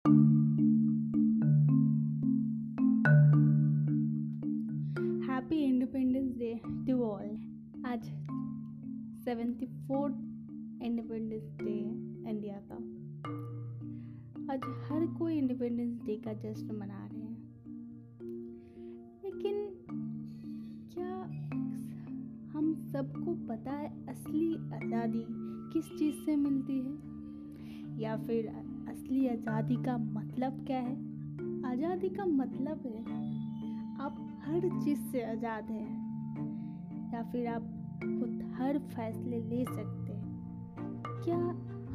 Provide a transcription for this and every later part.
Happy independence day to all आज seventy fourth independence day India का। आज हर कोई इंडिपेंडेंस डे का जश्न मना रहे हैं। लेकिन क्या हम सबको पता है असली आज़ादी किस चीज़ से मिलती है? या फिर असली आज़ादी का मतलब क्या है? आज़ादी का मतलब है, आप हर चीज़ से आज़ाद हैं, या फिर आप खुद हर फैसले ले सकते हैं। क्या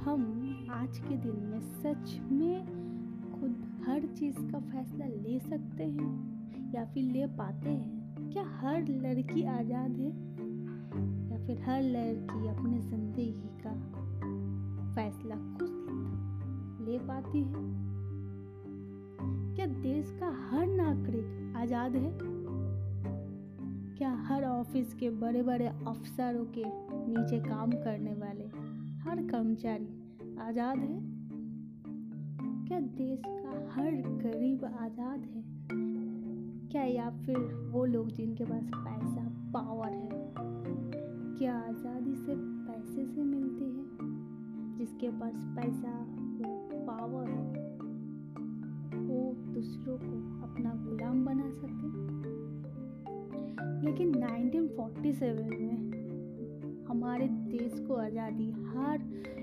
हम आज के दिन में सच में खुद हर चीज़ का फैसला ले सकते हैं, या फिर ले पाते हैं? क्या हर लड़की आज़ाद है, या फिर हर लड़की अपनी ज़िंदगी का फैसला खुद ले पाती है? क्या देश का हर नागरिक आज़ाद है? क्या हर ऑफ़िस के बड़े बड़े अफसरों के नीचे काम करने वाले हर कर्मचारी आज़ाद है? क्या देश का हर गरीब आज़ाद है? क्या या फिर वो लोग जिनके पास पैसा पावर है, क्या आज़ादी से पैसे से मिलती है? जिसके पास पैसा पावर है, वो दूसरों को अपना गुलाम बना सके। लेकिन 1947 में हमारे देश को आज़ादी हर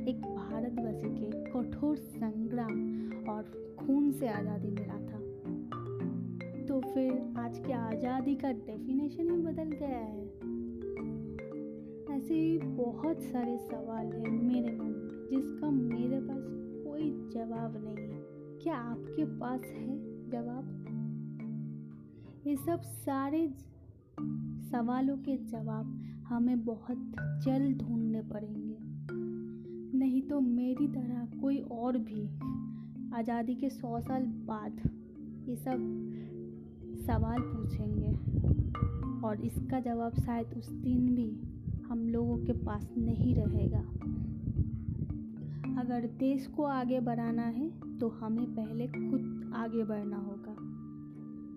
एक भारतवासी के कठोर संग्राम और खून से आज़ादी मिला था। तो फिर आज के आज़ादी का डेफिनेशन ही बदल गया है। ऐसे बहुत सारे सवाल हैं मेरे मन में, जिसका मेरे पास कोई जवाब नहीं। क्या आपके पास है जवाब? ये सब सारे सवालों के जवाब हमें बहुत जल्द ढूँढने पड़ेंगे। नहीं तो मेरी तरह कोई और भी आज़ादी के सौ साल बाद ये सब सवाल पूछेंगे। और इसका जवाब शायद उस दिन भी हम लोगों के पास नहीं रहेगा। अगर देश को आगे बढ़ाना है तो हमें पहले खुद आगे बढ़ना होगा।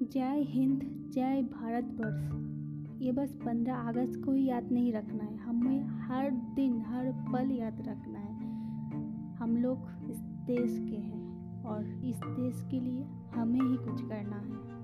जय हिंद, जय भारत वर्ष ये बस पंद्रह अगस्त को ही याद नहीं रखना है। हमें हर दिन, हर पल याद रखना है। हम लोग इस देश के हैं और इस देश के लिए हमें ही कुछ करना है।